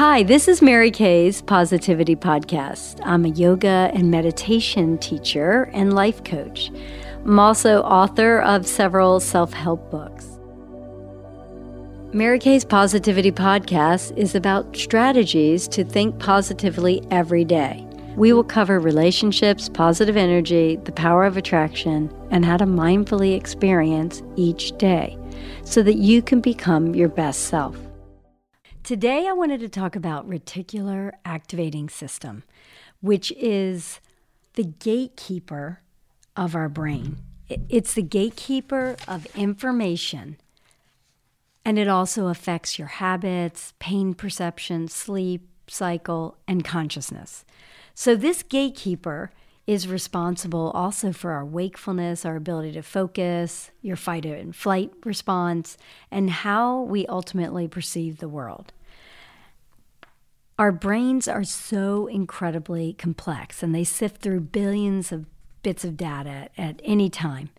Hi, this is Mary Kay's Positivity Podcast. I'm a yoga and meditation teacher and life coach. I'm also author of several self help books. Mary Kay's Positivity Podcast is about strategies to think positively every day. We will cover relationships, positive energy, the power of attraction, and how to mindfully experience each day so that you can become your best self. Today, I wanted to talk about reticular activating system, which is the gatekeeper of our brain. It's the gatekeeper of information, and it also affects your habits, pain perception, sleep cycle, and consciousness. So, this gatekeeper is responsible also for our wakefulness, our ability to focus, your fight and flight response, and how we ultimately perceive the world. Our brains are so incredibly complex and they sift through billions of bits of data at any time.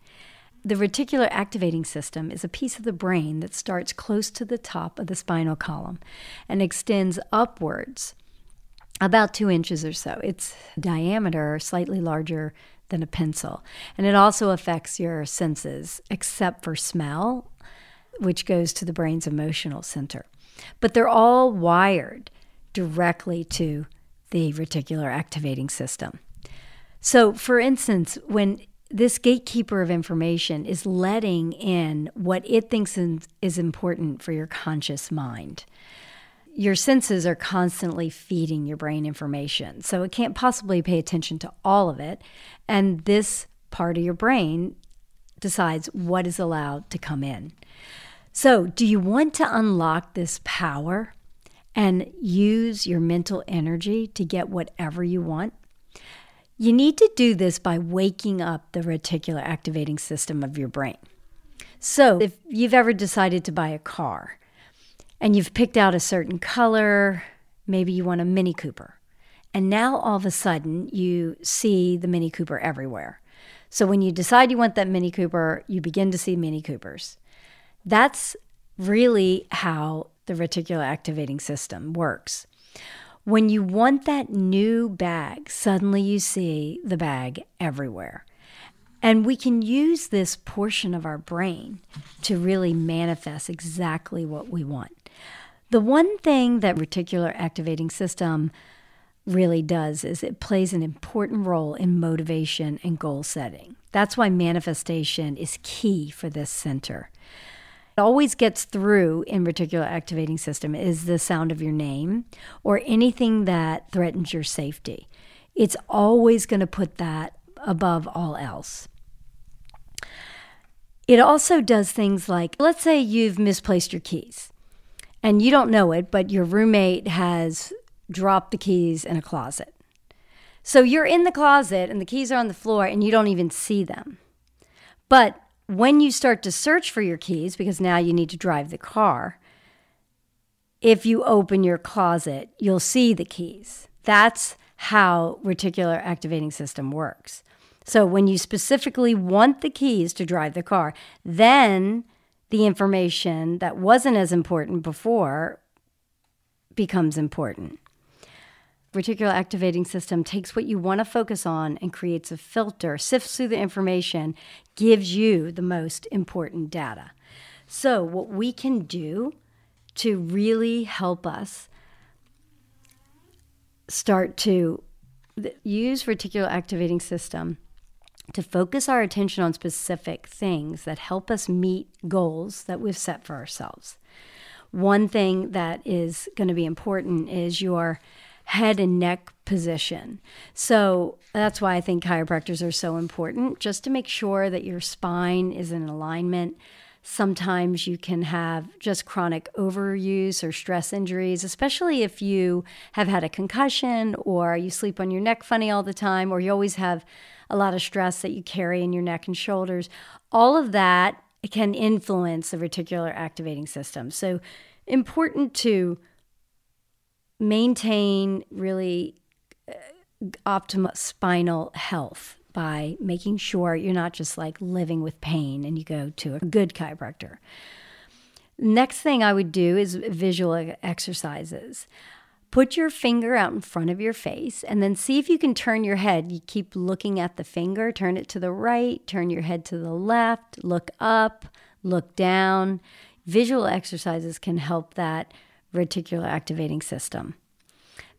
The reticular activating system is a piece of the brain that starts close to the top of the spinal column and extends upwards about two inches or so. Its diameter slightly larger than a pencil. And it also affects your senses, except for smell, which goes to the brain's emotional center. But they're all wired directly to the reticular activating system. So, for instance, when this gatekeeper of information is letting in what it thinks is important for your conscious mind your senses are constantly feeding your brain information. So it can't possibly pay attention to all of it. And this part of your brain decides what is allowed to come in. So, do you want to unlock this power and use your mental energy to get whatever you want? You need to do this by waking up the reticular activating system of your brain. So, if you've ever decided to buy a car, and you've picked out a certain color. Maybe you want a Mini Cooper. And now all of a sudden you see the Mini Cooper everywhere. So when you decide you want that Mini Cooper, you begin to see Mini Coopers. That's really how the reticular activating system works. When you want that new bag, suddenly you see the bag everywhere. And we can use this portion of our brain to really manifest exactly what we want. The one thing that reticular activating system really does is it plays an important role in motivation and goal setting. That's why manifestation is key for this center. It always gets through in reticular activating system is the sound of your name or anything that threatens your safety. It's always going to put that above all else. It also does things like let's say you've misplaced your keys and you don't know it, but your roommate has dropped the keys in a closet. So you're in the closet and the keys are on the floor and you don't even see them. But when you start to search for your keys, because now you need to drive the car, if you open your closet, you'll see the keys. That's how reticular activating system works. So when you specifically want the keys to drive the car, then the information that wasn't as important before becomes important. Reticular activating system takes what you want to focus on and creates a filter, sifts through the information, gives you the most important data. So, what we can do to really help us start to use reticular activating system to focus our attention on specific things that help us meet goals that we've set for ourselves. One thing that is going to be important is your head and neck position. So that's why I think chiropractors are so important, just to make sure that your spine is in alignment. Sometimes you can have just chronic overuse or stress injuries, especially if you have had a concussion or you sleep on your neck funny all the time or you always have a lot of stress that you carry in your neck and shoulders. All of that can influence the reticular activating system. So, important to maintain really uh, optimal spinal health by making sure you're not just like living with pain and you go to a good chiropractor. Next thing I would do is visual exercises. Put your finger out in front of your face and then see if you can turn your head. You keep looking at the finger, turn it to the right, turn your head to the left, look up, look down. Visual exercises can help that reticular activating system.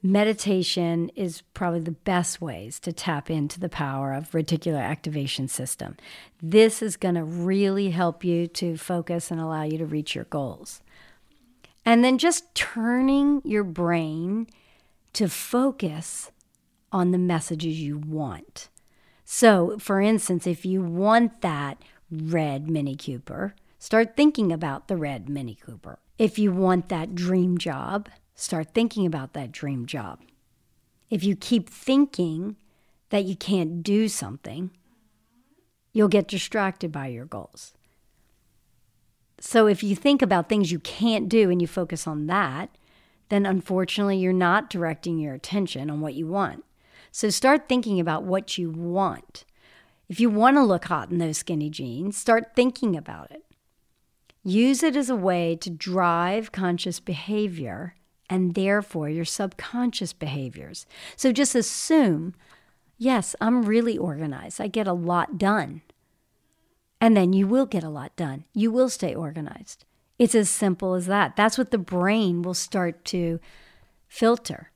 Meditation is probably the best ways to tap into the power of reticular activation system. This is going to really help you to focus and allow you to reach your goals. And then just turning your brain to focus on the messages you want. So, for instance, if you want that red Mini Cooper, start thinking about the red Mini Cooper. If you want that dream job, start thinking about that dream job. If you keep thinking that you can't do something, you'll get distracted by your goals. So if you think about things you can't do and you focus on that, then unfortunately you're not directing your attention on what you want. So start thinking about what you want. If you want to look hot in those skinny jeans, start thinking about it. Use it as a way to drive conscious behavior and therefore your subconscious behaviors. So just assume, yes, I'm really organized. I get a lot done. And then you will get a lot done. You will stay organized. It's as simple as that. That's what the brain will start to filter.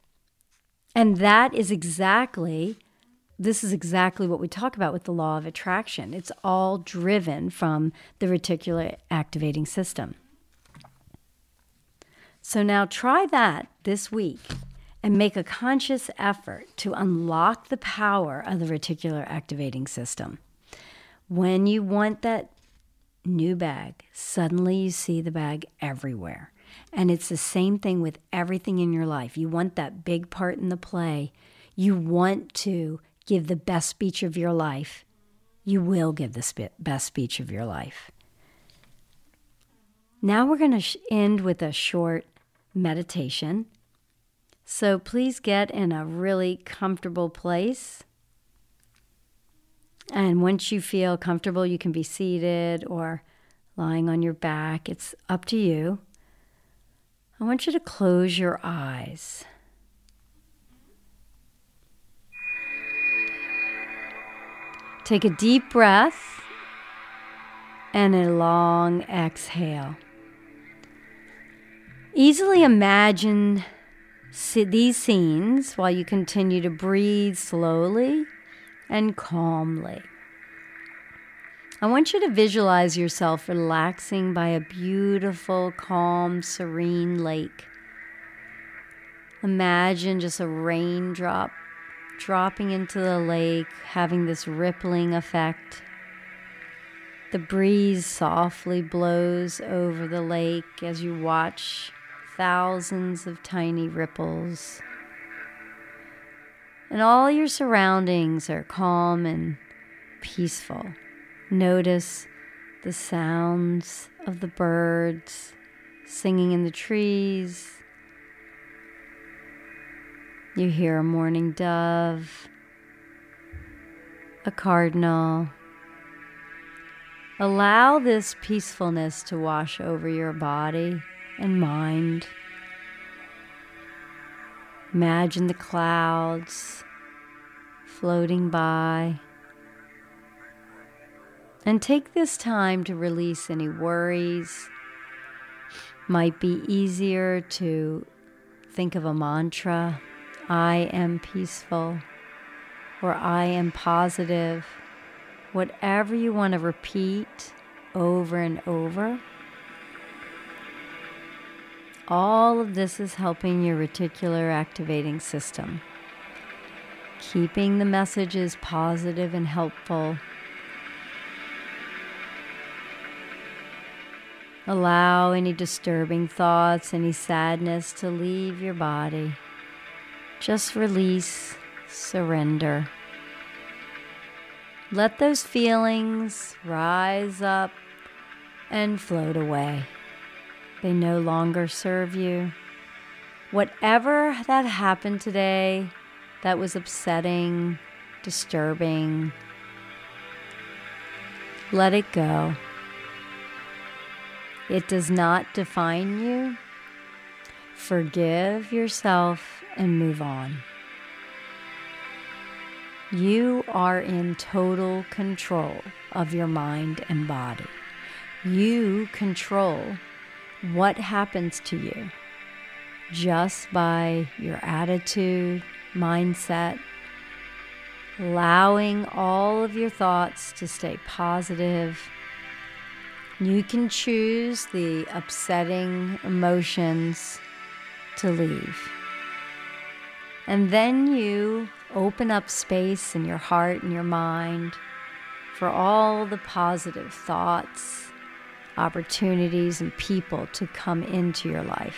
And that is exactly, this is exactly what we talk about with the law of attraction. It's all driven from the reticular activating system. So now try that this week and make a conscious effort to unlock the power of the reticular activating system. When you want that new bag, suddenly you see the bag everywhere. And it's the same thing with everything in your life. You want that big part in the play. You want to give the best speech of your life. You will give the best speech of your life. Now we're going to end with a short meditation. So please get in a really comfortable place. And once you feel comfortable, you can be seated or lying on your back. It's up to you. I want you to close your eyes. Take a deep breath and a long exhale. Easily imagine these scenes while you continue to breathe slowly and calmly. I want you to visualize yourself relaxing by a beautiful, calm, serene lake. Imagine just a raindrop dropping into the lake, having this rippling effect. The breeze softly blows over the lake as you watch thousands of tiny ripples and all your surroundings are calm and peaceful. Notice the sounds of the birds singing in the trees. You hear a mourning dove, a cardinal. Allow this peacefulness to wash over your body and mind. Imagine the clouds floating by. And take this time to release any worries. Might be easier to think of a mantra I am peaceful or I am positive. Whatever you want to repeat over and over. All of this is helping your reticular activating system, keeping the messages positive and helpful. Allow any disturbing thoughts, any sadness to leave your body. Just release, surrender. Let those feelings rise up and float away. They no longer serve you. Whatever that happened today that was upsetting, disturbing, let it go. It does not define you. Forgive yourself and move on. You are in total control of your mind and body. You control what happens to you just by your attitude, mindset, allowing all of your thoughts to stay positive. You can choose the upsetting emotions to leave. And then you open up space in your heart and your mind for all the positive thoughts, opportunities, and people to come into your life.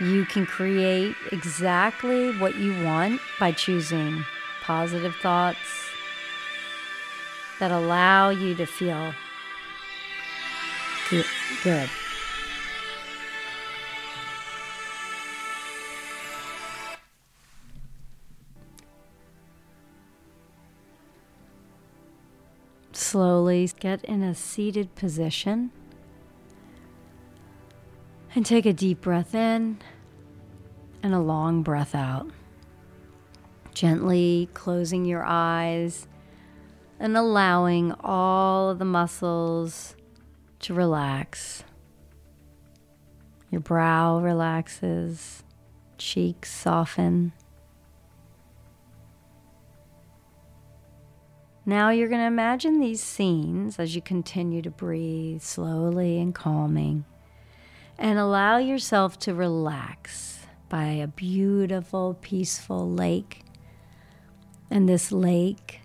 You can create exactly what you want by choosing positive thoughts that allow you to feel good. Slowly get in a seated position and take a deep breath in and a long breath out. Gently closing your eyes and allowing all of the muscles to relax. Your brow relaxes, cheeks soften. Now you're going to imagine these scenes as you continue to breathe slowly and calming, and allow yourself to relax by a beautiful, peaceful lake. And this lake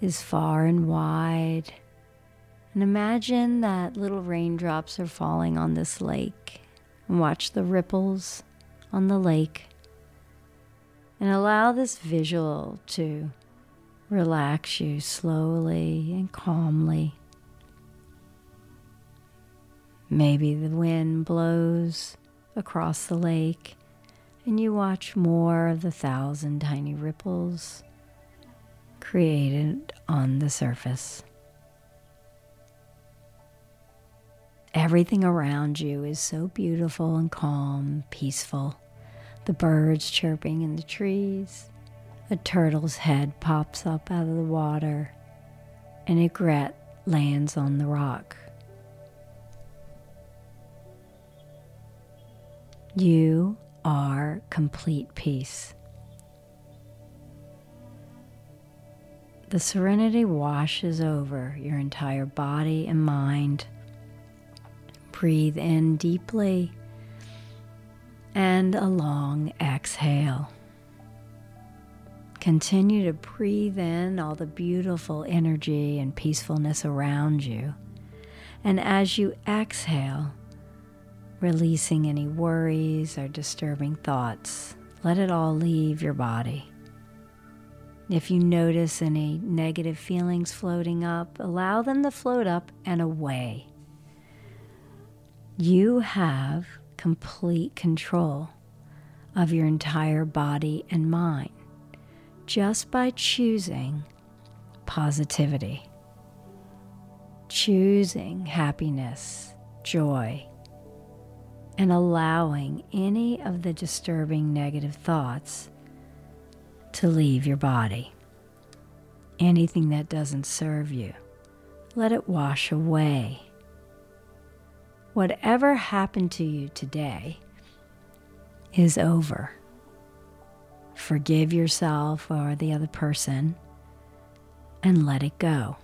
is far and wide. And imagine that little raindrops are falling on this lake. And watch the ripples on the lake. And allow this visual to relax you slowly and calmly. Maybe the wind blows across the lake and you watch more of the thousand tiny ripples created on the surface. Everything around you is so beautiful and calm, peaceful. The birds chirping in the trees, a turtle's head pops up out of the water, and a egret lands on the rock. You are complete peace. The serenity washes over your entire body and mind. Breathe in deeply and a long exhale. Continue to breathe in all the beautiful energy and peacefulness around you. And as you exhale, releasing any worries or disturbing thoughts, let it all leave your body. If you notice any negative feelings floating up, allow them to float up and away. You have complete control of your entire body and mind just by choosing positivity, choosing happiness, joy, and allowing any of the disturbing negative thoughts to leave your body. Anything that doesn't serve you, let it wash away. Whatever happened to you today is over forgive yourself or the other person, and let it go.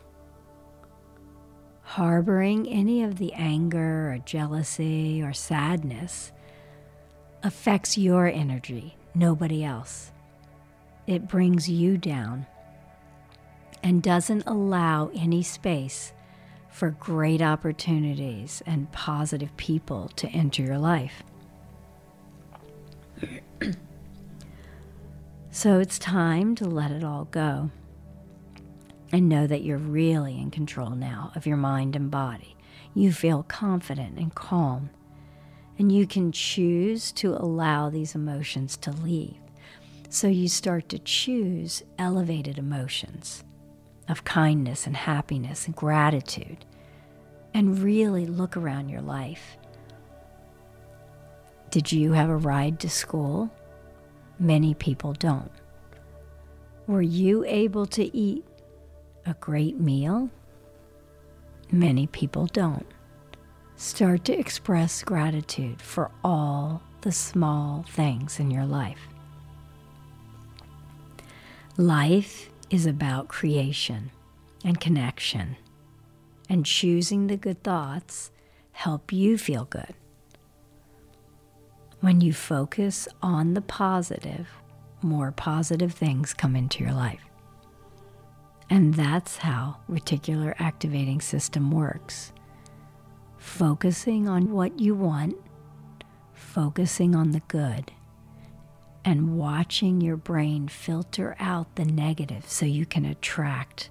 Harboring any of the anger or jealousy or sadness affects your energy, nobody else. It brings you down and doesn't allow any space for great opportunities and positive people to enter your life. So it's time to let it all go and know that you're really in control now of your mind and body. You feel confident and calm, and you can choose to allow these emotions to leave. So you start to choose elevated emotions of kindness and happiness and gratitude. and really look around your life. Did you have a ride to school? Many people don't. Were you able to eat a great meal? Many people don't. Start to express gratitude for all the small things in your life. Life is about creation and connection, and choosing the good thoughts help you feel good. When you focus on the positive, more positive things come into your life. And that's how reticular activating system works. Focusing on what you want, focusing on the good, and watching your brain filter out the negative so you can attract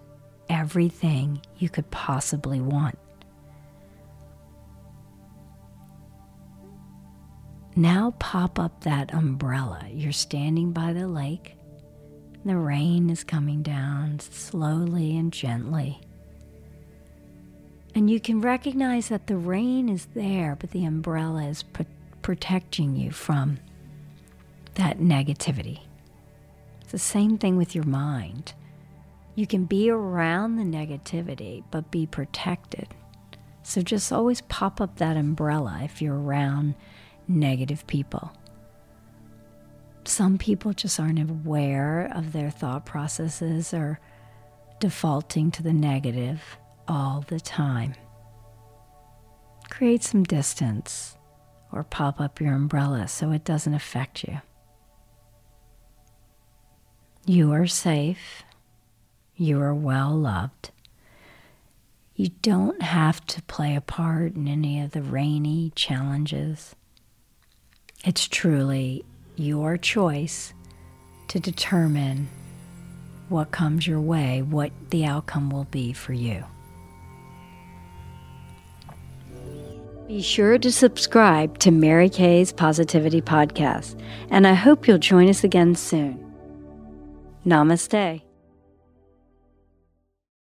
everything you could possibly want. Now pop up that umbrella. You're standing by the lake. The rain is coming down slowly and gently. And you can recognize that the rain is there, but the umbrella is pro- protecting you from that negativity. It's the same thing with your mind. You can be around the negativity, but be protected. So just always pop up that umbrella if you're around negative people. Some people just aren't aware of their thought processes or defaulting to the negative all the time. Create some distance or pop up your umbrella so it doesn't affect you. You are safe. You are well loved. You don't have to play a part in any of the rainy challenges. It's truly your choice to determine what comes your way, what the outcome will be for you. Be sure to subscribe to Mary Kay's Positivity Podcast, and I hope you'll join us again soon. Namaste.